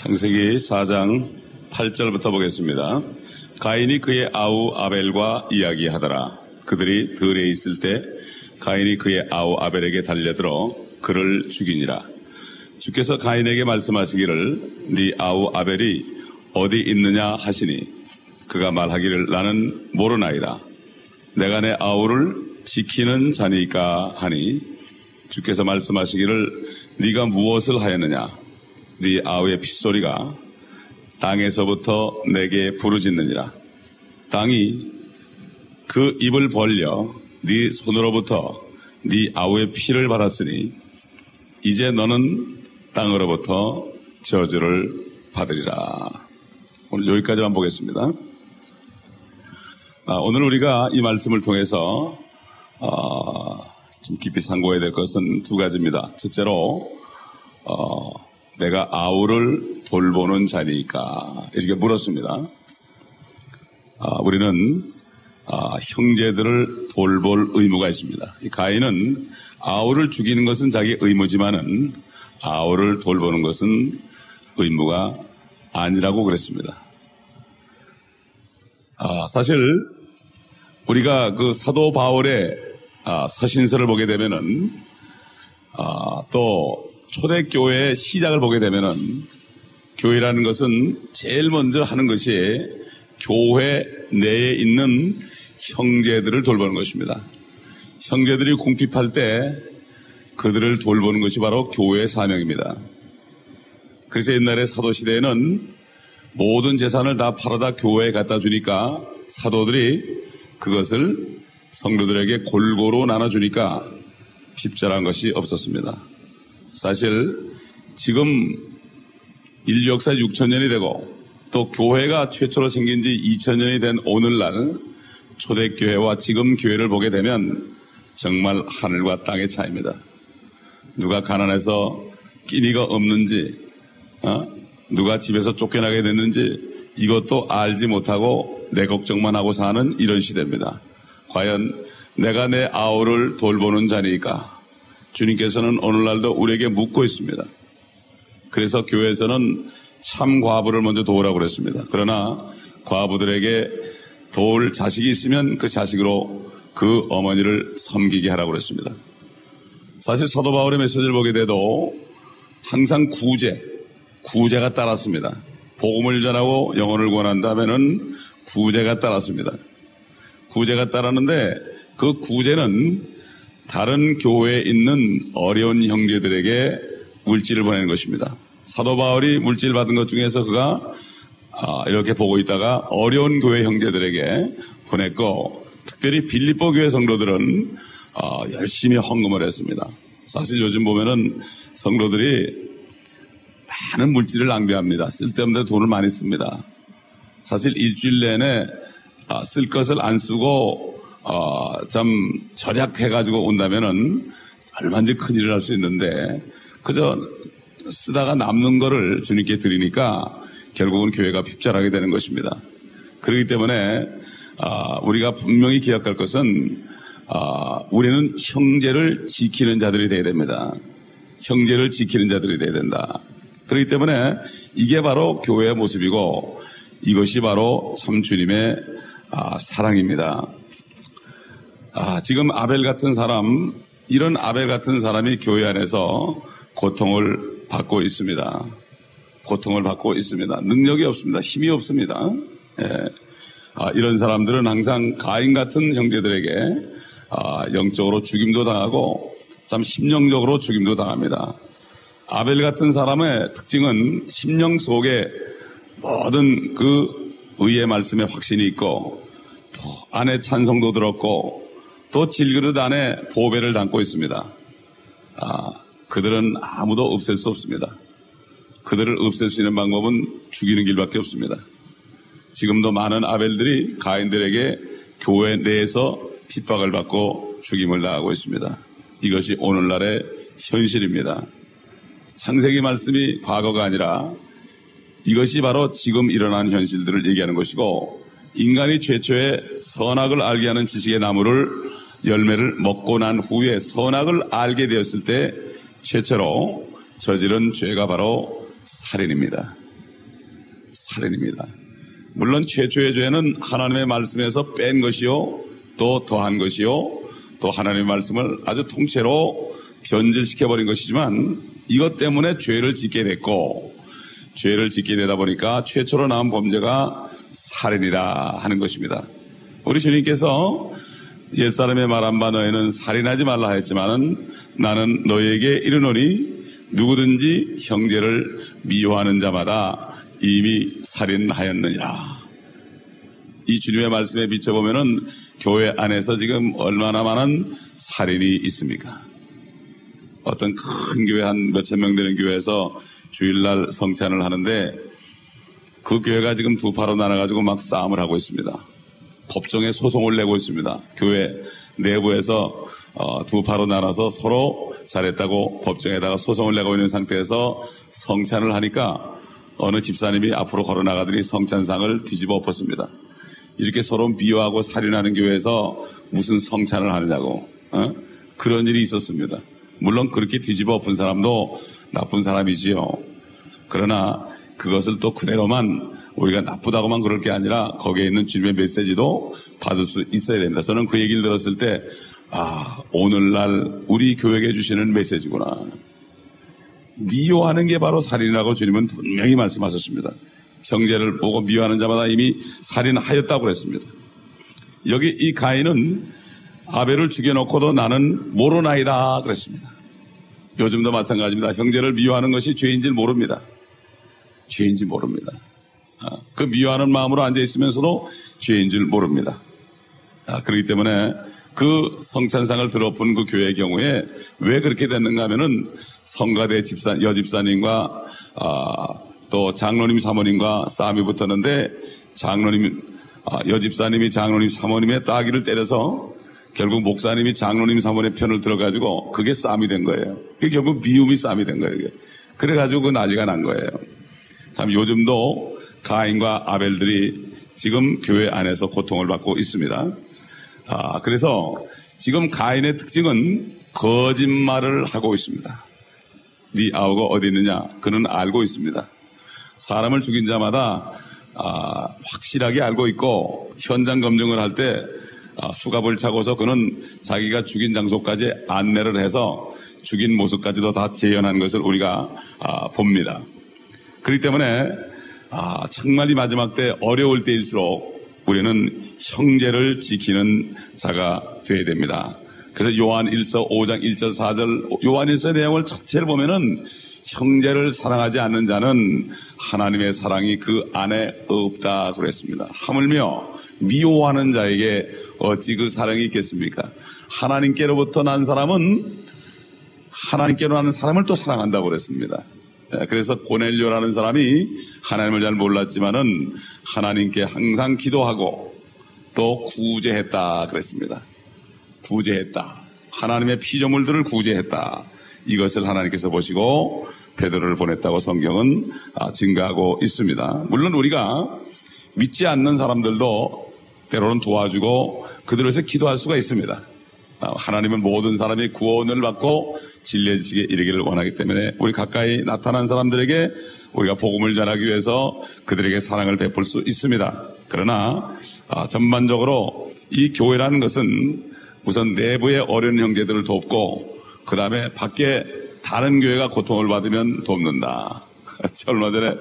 창세기 4장 8절부터 보겠습니다. 가인이 그의 아우 아벨과 이야기하더라. 그들이 들에 있을 때 가인이 그의 아우 아벨에게 달려들어 그를 죽이니라. 주께서 가인에게 말씀하시기를 네 아우 아벨이 어디 있느냐 하시니 그가 말하기를 나는 모르나이다. 내가 내 아우를 지키는 자니까 하니 주께서 말씀하시기를 네가 무엇을 하였느냐 네 아우의 핏소리가 땅에서부터 내게 부르짖느니라 땅이 그 입을 벌려 네 손으로부터 네 아우의 피를 받았으니 이제 너는 땅으로부터 저주를 받으리라 오늘 여기까지만 보겠습니다. 아, 오늘 우리가 이 말씀을 통해서 어, 좀 깊이 상고해야 될 것은 두 가지입니다. 첫째로 어, 내가 아우를 돌보는 자니까 이렇게 물었습니다. 아, 우리는 아, 형제들을 돌볼 의무가 있습니다. 가인은 아우를 죽이는 것은 자기 의무지만은 아우를 돌보는 것은 의무가 아니라고 그랬습니다. 아, 사실 우리가 그 사도 바울의 아, 서신서를 보게 되면은 아, 또 초대교회의 시작을 보게 되면은 교회라는 것은 제일 먼저 하는 것이 교회 내에 있는 형제들을 돌보는 것입니다. 형제들이 궁핍할 때 그들을 돌보는 것이 바로 교회의 사명입니다. 그래서 옛날에 사도시대에는 모든 재산을 다 팔아다 교회에 갖다 주니까 사도들이 그것을 성도들에게 골고루 나눠주니까 핍절한 것이 없었습니다. 사실 지금 인류 역사 6천년이 되고 또 교회가 최초로 생긴 지 2천년이 된 오늘날 초대교회와 지금 교회를 보게 되면 정말 하늘과 땅의 차이입니다. 누가 가난해서 끼니가 없는지, 어? 누가 집에서 쫓겨나게 됐는지 이것도 알지 못하고 내 걱정만 하고 사는 이런 시대입니다. 과연 내가 내 아우를 돌보는 자니까 주님께서는 오늘날도 우리에게 묻고 있습니다. 그래서 교회에서는 참 과부를 먼저 도우라고 그랬습니다. 그러나 과부들에게 도울 자식이 있으면 그 자식으로 그 어머니를 섬기게 하라고 그랬습니다. 사실 사도 바울의 메시지를 보게 돼도 항상 구제, 구제가 따랐습니다. 복음을 전하고 영혼을 권한다면은 구제가 따랐습니다. 구제가 따랐는데 그 구제는 다른 교회에 있는 어려운 형제들에게 물질을 보내는 것입니다. 사도 바울이 물질 받은 것 중에서 그가 아, 이렇게 보고 있다가 어려운 교회 형제들에게 보냈고 특별히 빌립보 교회 성도들은 아, 열심히 헌금을 했습니다. 사실 요즘 보면은 성도들이 많은 물질을 낭비합니다. 쓸데없는 돈을 많이 씁니다. 사실 일주일 내내 아, 쓸 것을 안 쓰고 어, 참 절약해가지고 온다면은 얼마든지 큰일을 할 수 있는데 그저 쓰다가 남는 거를 주님께 드리니까 결국은 교회가 핍절하게 되는 것입니다. 그렇기 때문에 아, 우리가 분명히 기억할 것은 아, 우리는 형제를 지키는 자들이 되어야 됩니다. 형제를 지키는 자들이 되어야 된다. 그렇기 때문에 이게 바로 교회의 모습이고 이것이 바로 참 주님의 아, 사랑입니다. 아, 지금 아벨 같은 사람, 이런 아벨 같은 사람이 교회 안에서 고통을 받고 있습니다. 고통을 받고 있습니다. 능력이 없습니다. 힘이 없습니다. 예. 아, 이런 사람들은 항상 가인 같은 형제들에게 아, 영적으로 죽임도 당하고 참 심령적으로 죽임도 당합니다. 아벨 같은 사람의 특징은 심령 속에 모든 그 의의 말씀에 확신이 있고 또 안에 찬송도 들었고 또 질그릇 안에 보배를 담고 있습니다. 아, 그들은 아무도 없앨 수 없습니다. 그들을 없앨 수 있는 방법은 죽이는 길밖에 없습니다. 지금도 많은 아벨들이 가인들에게 교회 내에서 핍박을 받고 죽임을 당하고 있습니다. 이것이 오늘날의 현실입니다. 창세기 말씀이 과거가 아니라 이것이 바로 지금 일어난 현실들을 얘기하는 것이고 인간이 최초의 선악을 알게 하는 지식의 나무를 열매를 먹고 난 후에 선악을 알게 되었을 때 최초로 저지른 죄가 바로 살인입니다. 살인입니다. 물론 최초의 죄는 하나님의 말씀에서 뺀 것이요, 또 더한 것이요, 또 하나님의 말씀을 아주 통째로 변질시켜버린 것이지만 이것 때문에 죄를 짓게 됐고, 죄를 짓게 되다 보니까 최초로 나온 범죄가 살인이라 하는 것입니다. 우리 주님께서 옛사람의 말 한바 너희는 살인하지 말라 했지만은 나는 너희에게 이르노니 누구든지 형제를 미워하는 자마다 이미 살인하였느니라. 이 주님의 말씀에 비춰보면은 교회 안에서 지금 얼마나 많은 살인이 있습니까? 어떤 큰 교회 한 몇천 명 되는 교회에서 주일날 성찬을 하는데 그 교회가 지금 두 파로 나눠가지고 막 싸움을 하고 있습니다. 법정에 소송을 내고 있습니다. 교회 내부에서 어, 두 파로 나눠서 서로 잘했다고 법정에다가 소송을 내고 있는 상태에서 성찬을 하니까 어느 집사님이 앞으로 걸어 나가더니 성찬상을 뒤집어 엎었습니다. 이렇게 서로 미워하고 살인하는 교회에서 무슨 성찬을 하느냐고 어? 그런 일이 있었습니다. 물론 그렇게 뒤집어 엎은 사람도 나쁜 사람이지요. 그러나 그것을 또 그대로만 우리가 나쁘다고만 그럴 게 아니라 거기에 있는 주님의 메시지도 받을 수 있어야 됩니다. 저는 그 얘기를 들었을 때, 아, 오늘날 우리 교회에 주시는 메시지구나. 미워하는 게 바로 살인이라고 주님은 분명히 말씀하셨습니다. 형제를 보고 미워하는 자마다 이미 살인하였다고 그랬습니다. 여기 이 가인은 아벨을 죽여놓고도 나는 모로나이다 그랬습니다. 요즘도 마찬가지입니다. 형제를 미워하는 것이 죄인지 모릅니다. 죄인지 모릅니다. 아, 그 미워하는 마음으로 앉아 있으면서도 죄인 줄 모릅니다. 아, 그렇기 때문에 그 성찬상을 들어본 그 교회의 경우에 왜 그렇게 됐는가 하면은 성가대 집사, 여집사님과 아, 또 장로님 사모님과 싸움이 붙었는데 장로님, 아, 여집사님이 장로님 사모님의 따귀를 때려서 결국 목사님이 장로님 사모님의 편을 들어가지고 그게 싸움이 된 거예요. 그게 결국 미움이 싸움이 된 거예요. 이게. 그래가지고 그 난리가 난 거예요. 참 요즘도 가인과 아벨들이 지금 교회 안에서 고통을 받고 있습니다. 아, 그래서 지금 가인의 특징은 거짓말을 하고 있습니다. 네 아우가 어디 있느냐? 그는 알고 있습니다. 사람을 죽인 자마다 아, 확실하게 알고 있고 현장 검증을 할때 아, 수갑을 차고서 그는 자기가 죽인 장소까지 안내를 해서 죽인 모습까지도 다 재현한 것을 우리가 아, 봅니다. 그렇기 때문에 아, 정말 이 마지막 때 어려울 때일수록 우리는 형제를 지키는 자가 되어야 됩니다. 그래서 요한 1서 5장 1절 4절 요한 1서 내용을 전체를 보면은 형제를 사랑하지 않는 자는 하나님의 사랑이 그 안에 없다 그랬습니다. 하물며 미워하는 자에게 어찌 그 사랑이 있겠습니까? 하나님께로부터 난 사람은 하나님께로 나는 사람을 또 사랑한다고 그랬습니다. 예, 그래서 고넬료라는 사람이 하나님을 잘 몰랐지만은 하나님께 항상 기도하고 또 구제했다 그랬습니다. 구제했다. 하나님의 피조물들을 구제했다. 이것을 하나님께서 보시고 베드로를 보냈다고 성경은 아, 증가하고 있습니다. 물론 우리가 믿지 않는 사람들도 때로는 도와주고 그들에서 기도할 수가 있습니다. 아, 하나님은 모든 사람이 구원을 받고 진리지식에 이르기를 원하기 때문에 우리 가까이 나타난 사람들에게 우리가 복음을 전하기 위해서 그들에게 사랑을 베풀 수 있습니다. 그러나 아, 전반적으로 이 교회라는 것은 우선 내부의 어려운 형제들을 돕고 그 다음에 밖에 다른 교회가 고통을 받으면 돕는다. 얼마 전에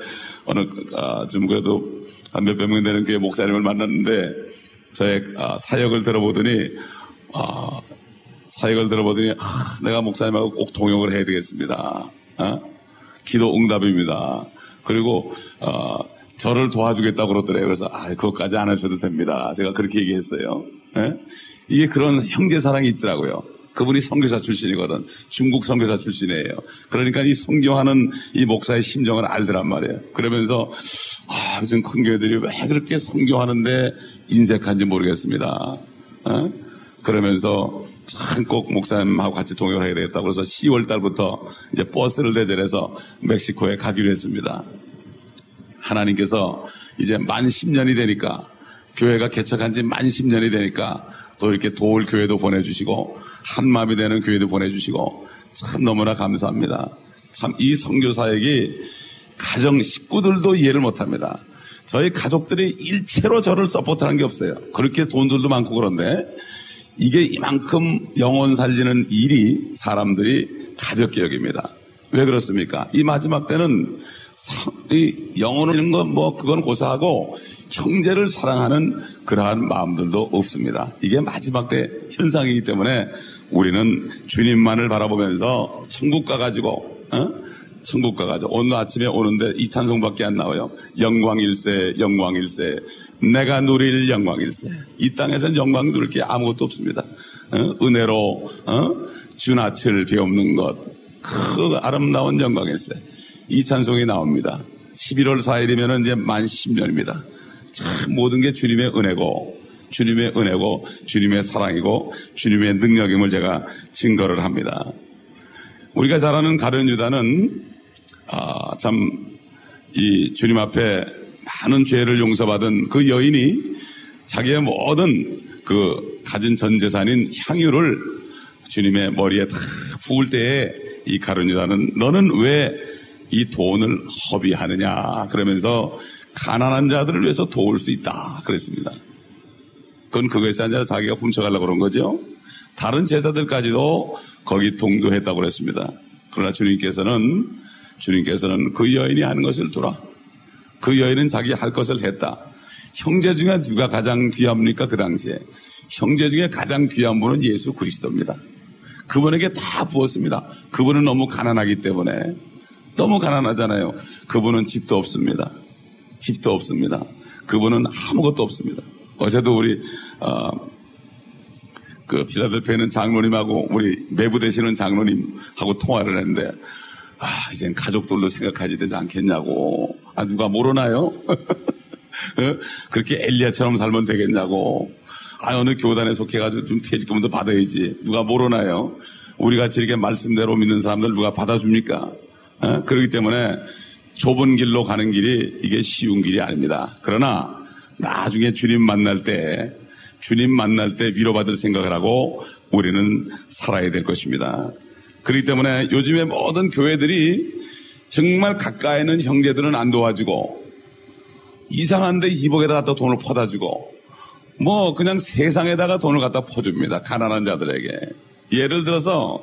어느 아, 좀 그래도 한 몇백 명 되는 교회 목사님을 만났는데 저의 아, 사역을 들어보더니 아, 사역을 들어보더니 아, 내가 목사님하고 꼭 동역을 해야 되겠습니다. 어? 기도 응답입니다. 그리고 어, 저를 도와주겠다고 그러더래요. 그래서 아, 그것까지 안 하셔도 됩니다. 제가 그렇게 얘기했어요. 예? 이게 그런 형제 사랑이 있더라고요. 그분이 선교사 출신이거든. 중국 선교사 출신이에요. 그러니까 이 선교하는 이 목사의 심정을 알더란 말이에요. 그러면서 아, 요즘 큰 교회들이 왜 그렇게 선교하는데 인색한지 모르겠습니다. 어? 그러면서 참 꼭 목사님하고 같이 동역을 해야 되겠다. 그래서 10월 달부터 이제 버스를 대절해서 멕시코에 가기로 했습니다. 하나님께서 이제 만 10년이 되니까 교회가 개척한 지 만 10년이 되니까 또 이렇게 도울 교회도 보내주시고 한마음이 되는 교회도 보내주시고 참 너무나 감사합니다. 참 이 성교 사역이 가정 식구들도 이해를 못합니다. 저희 가족들이 일체로 저를 서포트하는 게 없어요. 그렇게 돈들도 많고 그런데 이게 이만큼 영혼 살리는 일이 사람들이 가볍게 여깁니다. 왜 그렇습니까? 이 마지막 때는 영혼을 잃는 건뭐 그건 고사하고 형제를 사랑하는 그러한 마음들도 없습니다. 이게 마지막 때 현상이기 때문에 우리는 주님만을 바라보면서 천국 가가지고 어? 천국 가가지고 오늘 아침에 오는데 이 찬송밖에 안 나와요. 영광일세 영광일세 내가 누릴 영광일세 이 땅에서는 영광 누릴 게 아무것도 없습니다. 어? 은혜로 어? 주나칠 비없는 것 그 아름다운 영광일세 이 찬송이 나옵니다. 11월 4일이면 이제 만 10년입니다. 참 모든 게 주님의 은혜고 주님의 은혜고 주님의 사랑이고 주님의 능력임을 제가 증거를 합니다. 우리가 잘 아는 가룟 유다는 아, 참 이 주님 앞에 많은 죄를 용서받은 그 여인이 자기의 모든 그 가진 전 재산인 향유를 주님의 머리에 다 부을 때에 이 가룟 유다는 너는 왜 이 돈을 허비하느냐 그러면서 가난한 자들을 위해서 도울 수 있다 그랬습니다. 그건 그것이 아니라 자기가 훔쳐가려고 그런 거죠. 다른 제자들까지도 거기 동조했다고 그랬습니다. 그러나 주님께서는 주님께서는 그 여인이 하는 것을 두라. 그 여인은 자기 할 것을 했다. 형제 중에 누가 가장 귀합니까? 그 당시에. 형제 중에 가장 귀한 분은 예수 그리스도입니다. 그분에게 다 부었습니다. 그분은 너무 가난하기 때문에. 너무 가난하잖아요. 그분은 집도 없습니다. 집도 없습니다. 그분은 아무것도 없습니다. 어제도 우리 어, 그 필라델피아 있는 장로님하고 우리 매부 되시는 장로님하고 통화를 했는데 아 이젠 가족들로 생각하지 되지 않겠냐고 아 누가 모르나요? 어? 그렇게 엘리야처럼 살면 되겠냐고 아 어느 교단에 속해가지고 좀 퇴직금도 받아야지 누가 모르나요? 우리같이 이렇게 말씀대로 믿는 사람들 누가 받아줍니까? 어? 그렇기 때문에 좁은 길로 가는 길이 이게 쉬운 길이 아닙니다. 그러나 나중에 주님 만날 때 주님 만날 때 위로받을 생각을 하고 우리는 살아야 될 것입니다. 그렇기 때문에 요즘에 모든 교회들이 정말 가까이 있는 형제들은 안 도와주고 이상한데 이복에다 갖다 돈을 퍼다 주고 뭐 그냥 세상에다가 돈을 갖다 퍼줍니다. 가난한 자들에게. 예를 들어서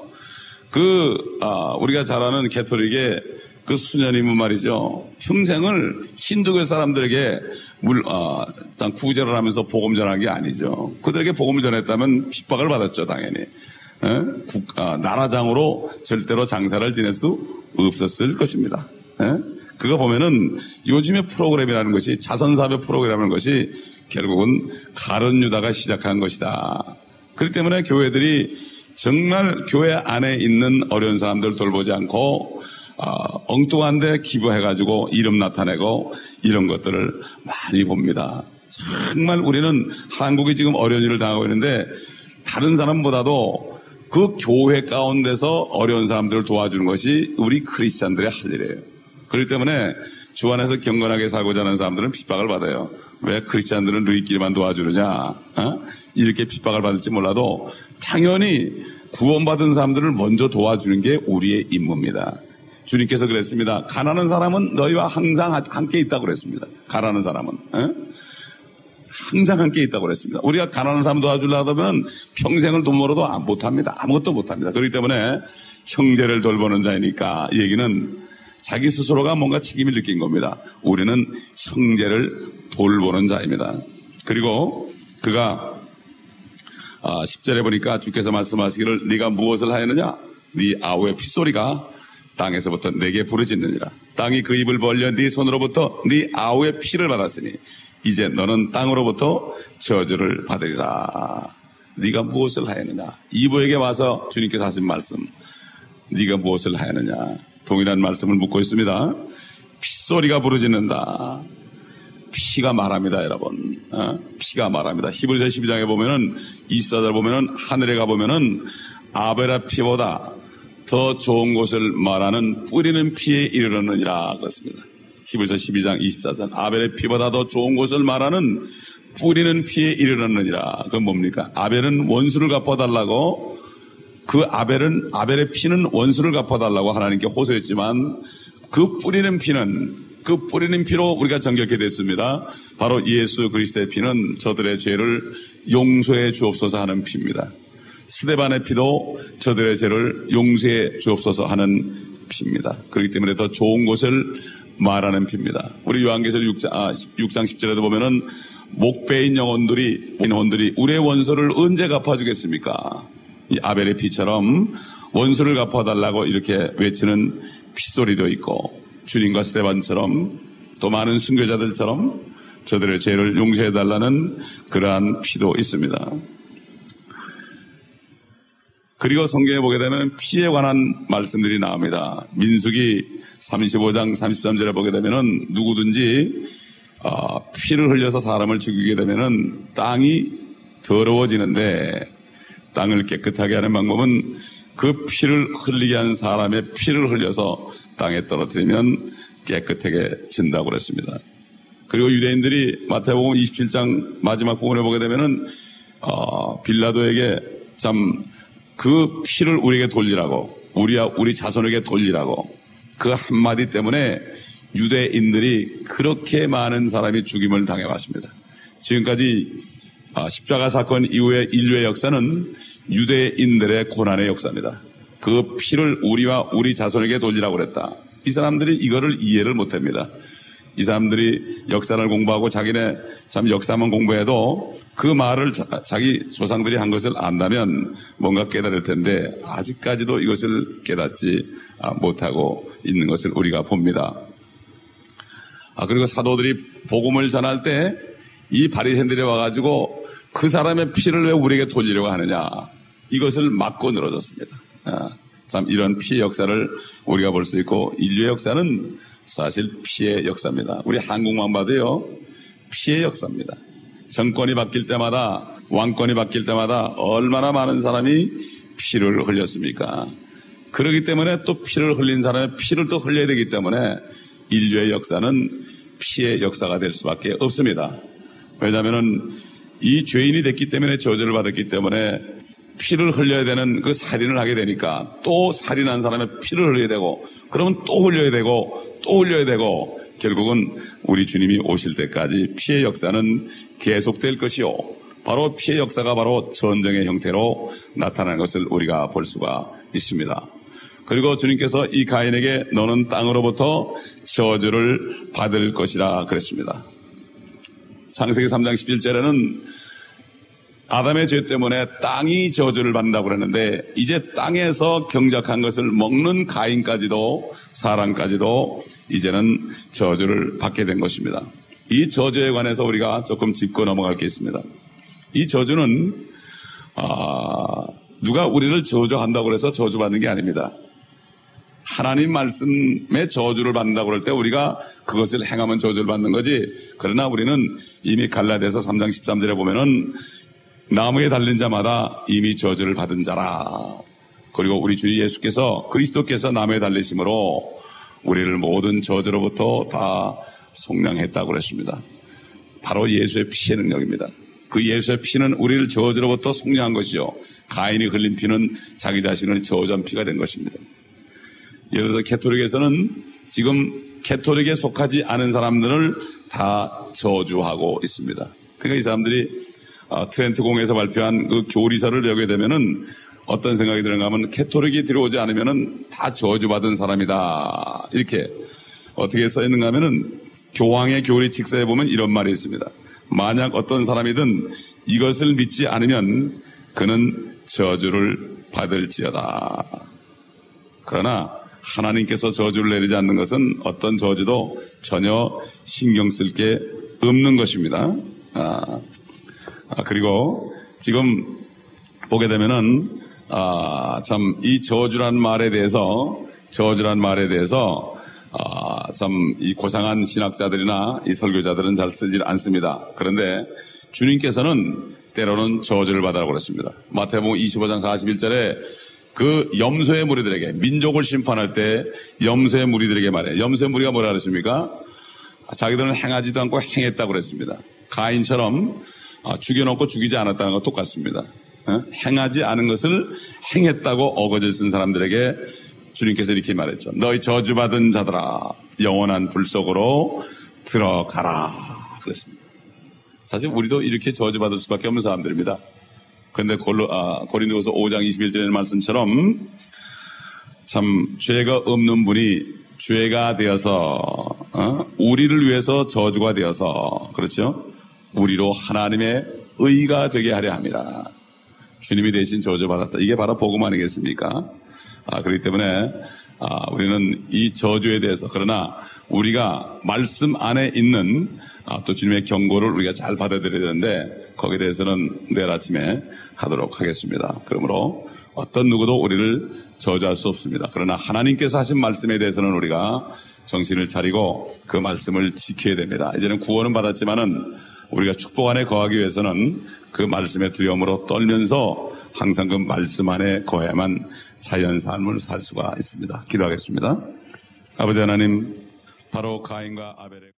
그 아, 우리가 잘 아는 개토릭의 그 수녀님은 말이죠. 평생을 힌두교 사람들에게 물, 아, 일단 구제를 하면서 복음 전한 게 아니죠. 그들에게 복음을 전했다면 핍박을 받았죠, 당연히. 에? 국- 아, 나라장으로 절대로 장사를 지낼 수 없었을 것입니다. 에? 그거 보면은 요즘의 프로그램이라는 것이 자선사업의 프로그램이라는 것이 결국은 가론 유다가 시작한 것이다. 그렇기 때문에 교회들이 정말 교회 안에 있는 어려운 사람들 돌보지 않고 아, 엉뚱한데 기부해가지고 이름 나타내고 이런 것들을 많이 봅니다. 정말 우리는 한국이 지금 어려운 일을 당하고 있는데 다른 사람보다도 그 교회 가운데서 어려운 사람들을 도와주는 것이 우리 크리스찬들의 할 일이에요. 그렇기 때문에 주 안에서 경건하게 살고자 하는 사람들은 핍박을 받아요. 왜 크리스찬들은 누이끼리만 도와주느냐? 어? 이렇게 핍박을 받을지 몰라도 당연히 구원받은 사람들을 먼저 도와주는 게 우리의 임무입니다. 주님께서 그랬습니다. 가난한 사람은 너희와 항상 함께 있다고 그랬습니다. 가난한 사람은. 어? 항상 함께 있다고 그랬습니다. 우리가 가난한 사람 도와주려고 하면 평생을 돈 벌어도 안- 못합니다. 아무것도 못 합니다. 그렇기 때문에 형제를 돌보는 자이니까 이 얘기는 자기 스스로가 뭔가 책임을 느낀 겁니다. 우리는 형제를 돌보는 자입니다. 그리고 그가 아, 10절에 보니까 주께서 말씀하시기를 네가 무엇을 하였느냐? 네 아우의 핏소리가 땅에서부터 내게 부르짖느니라. 땅이 그 입을 벌려 네 손으로부터 네 아우의 피를 받았으니 이제 너는 땅으로부터 저주를 받으리라. 네가 무엇을 하였느냐? 이브에게 와서 주님께서 하신 말씀. 네가 무엇을 하였느냐? 동일한 말씀을 묻고 있습니다. 핏소리가 부르짖는다. 피가 말합니다, 여러분. 어? 피가 말합니다. 히브리서 12장에 보면은 24절 보면은 하늘에 가 보면은 아벨의 피보다 더 좋은 곳을 말하는 뿌리는 피에 이르렀느니라 그렇습니다. 히브리서 12장 24절 아벨의 피보다 더 좋은 곳을 말하는 뿌리는 피에 이르렀느니라. 그건 뭡니까? 아벨은 원수를 갚아달라고 그 아벨은 아벨의 피는 원수를 갚아달라고 하나님께 호소했지만 그 뿌리는 피는 그 뿌리는 피로 우리가 정결케 됐습니다. 바로 예수 그리스도의 피는 저들의 죄를 용서해 주옵소서 하는 피입니다. 스데반의 피도 저들의 죄를 용서해 주옵소서 하는 피입니다. 그렇기 때문에 더 좋은 것을 말하는 피입니다. 우리 요한계시록 6장, 아, 6장 10절에도 보면은 목배인 영혼들이, 영혼들이 우리의 원소를 언제 갚아주겠습니까? 이 아벨의 피처럼 원수를 갚아달라고 이렇게 외치는 피소리도 있고 주님과 스테반처럼 또 많은 순교자들처럼 저들의 죄를 용서해달라는 그러한 피도 있습니다. 그리고 성경에 보게 되면 피에 관한 말씀들이 나옵니다. 민숙이 35장 33절에 보게 되면은 누구든지 어, 피를 흘려서 사람을 죽이게 되면은 땅이 더러워지는데 땅을 깨끗하게 하는 방법은 그 피를 흘리게 한 사람의 피를 흘려서 땅에 떨어뜨리면 깨끗하게 진다고 그랬습니다. 그리고 유대인들이 마태복음 27장 마지막 부분에 보게 되면은 어, 빌라도에게 참 그 피를 우리에게 돌리라고 우리와 우리 자손에게 돌리라고 그 한마디 때문에 유대인들이 그렇게 많은 사람이 죽임을 당해왔습니다. 지금까지 아, 십자가 사건 이후의 인류의 역사는 유대인들의 고난의 역사입니다. 그 피를 우리와 우리 자손에게 돌리라고 그랬다. 이 사람들이 이거를 이해를 못합니다. 이 사람들이 역사를 공부하고 자기네 참 역사만 공부해도 그 말을 자, 기 조상들이 한 것을 안다면 뭔가 깨달을 텐데 아직까지도 이것을 깨닫지 아, 못하고 있는 것을 우리가 봅니다. 아, 그리고 사도들이 복음을 전할 때 이 바리새인들이 와가지고 그 사람의 피를 왜 우리에게 돌리려고 하느냐 이것을 막고 늘어졌습니다. 아, 참 이런 피의 역사를 우리가 볼 수 있고 인류의 역사는 사실 피의 역사입니다. 우리 한국만 봐도요, 피의 역사입니다. 정권이 바뀔 때마다, 왕권이 바뀔 때마다 얼마나 많은 사람이 피를 흘렸습니까? 그러기 때문에 또 피를 흘린 사람의 피를 또 흘려야 되기 때문에 인류의 역사는 피의 역사가 될 수밖에 없습니다. 왜냐하면 이 죄인이 됐기 때문에 저주를 받았기 때문에 피를 흘려야 되는 그 살인을 하게 되니까 또 살인한 사람의 피를 흘려야 되고 그러면 또 흘려야 되고 또 흘려야 되고 결국은 우리 주님이 오실 때까지 피의 역사는 계속될 것이요. 바로 피의 역사가 바로 전쟁의 형태로 나타나는 것을 우리가 볼 수가 있습니다. 그리고 주님께서 이 가인에게 너는 땅으로부터 저주를 받을 것이라 그랬습니다. 창세기 3장 17절에는 아담의 죄 때문에 땅이 저주를 받는다고 그러는데 이제 땅에서 경작한 것을 먹는 가인까지도 사람까지도 이제는 저주를 받게 된 것입니다. 이 저주에 관해서 우리가 조금 짚고 넘어갈 게 있습니다. 이 저주는 아, 누가 우리를 저주한다고 해서 저주받는 게 아닙니다. 하나님 말씀에 저주를 받는다고 그럴 때 우리가 그것을 행하면 저주를 받는 거지. 그러나 우리는 이미 갈라디아서 3장 13절에 보면은 나무에 달린 자마다 이미 저주를 받은 자라. 그리고 우리 주 예수께서 그리스도께서 나무에 달리심으로 우리를 모든 저주로부터 다 속량했다고 그랬습니다. 바로 예수의 피의 능력입니다. 그 예수의 피는 우리를 저주로부터 속량한 것이요. 가인이 흘린 피는 자기 자신을 저주한 피가 된 것입니다. 예를 들어서 캐토릭에서는 지금 캐토릭에 속하지 않은 사람들을 다 저주하고 있습니다. 그러니까 이 사람들이 어, 트렌트 공에서 발표한 그 교리서를 여게 되면은 어떤 생각이 드는가 하면 캐토릭이 들어오지 않으면은 다 저주받은 사람이다. 이렇게 어떻게 써 있는가 하면은 교황의 교리 직서에 보면 이런 말이 있습니다. 만약 어떤 사람이든 이것을 믿지 않으면 그는 저주를 받을지어다. 그러나 하나님께서 저주를 내리지 않는 것은 어떤 저주도 전혀 신경 쓸 게 없는 것입니다. 아, 아, 그리고 지금 보게 되면은 아, 참 이 저주란 말에 대해서 저주란 말에 대해서 아, 참 이 고상한 신학자들이나 이 설교자들은 잘 쓰질 않습니다. 그런데 주님께서는 때로는 저주를 받아라고 그랬습니다. 마태복음 25장 41절에 그 염소의 무리들에게 민족을 심판할 때 염소의 무리들에게 말해. 염소의 무리가 뭐라 그랬습니까? 자기들은 행하지도 않고 행했다고 그랬습니다. 가인처럼 아, 죽여놓고 죽이지 않았다는 것 똑같습니다. 어? 행하지 않은 것을 행했다고 어거질 쓴 사람들에게 주님께서 이렇게 말했죠. 너희 저주받은 자들아 영원한 불 속으로 들어가라. 그랬습니다. 사실 우리도 이렇게 저주받을 수밖에 없는 사람들입니다. 그런데 아, 고린도서 5장 21절의 말씀처럼 참 죄가 없는 분이 죄가 되어서 어? 우리를 위해서 저주가 되어서 그렇죠? 우리로 하나님의 의가 되게 하려 함이라. 주님이 대신 저주받았다. 이게 바로 복음 아니겠습니까? 아, 그렇기 때문에 아, 우리는 이 저주에 대해서 그러나 우리가 말씀 안에 있는 아, 또 주님의 경고를 우리가 잘 받아들여야 되는데 거기에 대해서는 내일 아침에 하도록 하겠습니다. 그러므로 어떤 누구도 우리를 저주할 수 없습니다. 그러나 하나님께서 하신 말씀에 대해서는 우리가 정신을 차리고 그 말씀을 지켜야 됩니다. 이제는 구원은 받았지만은 우리가 축복 안에 거하기 위해서는 그 말씀의 두려움으로 떨면서 항상 그 말씀 안에 거해야만 자연 삶을 살 수가 있습니다. 기도하겠습니다. 아버지 하나님, 바로 가인과 아벨의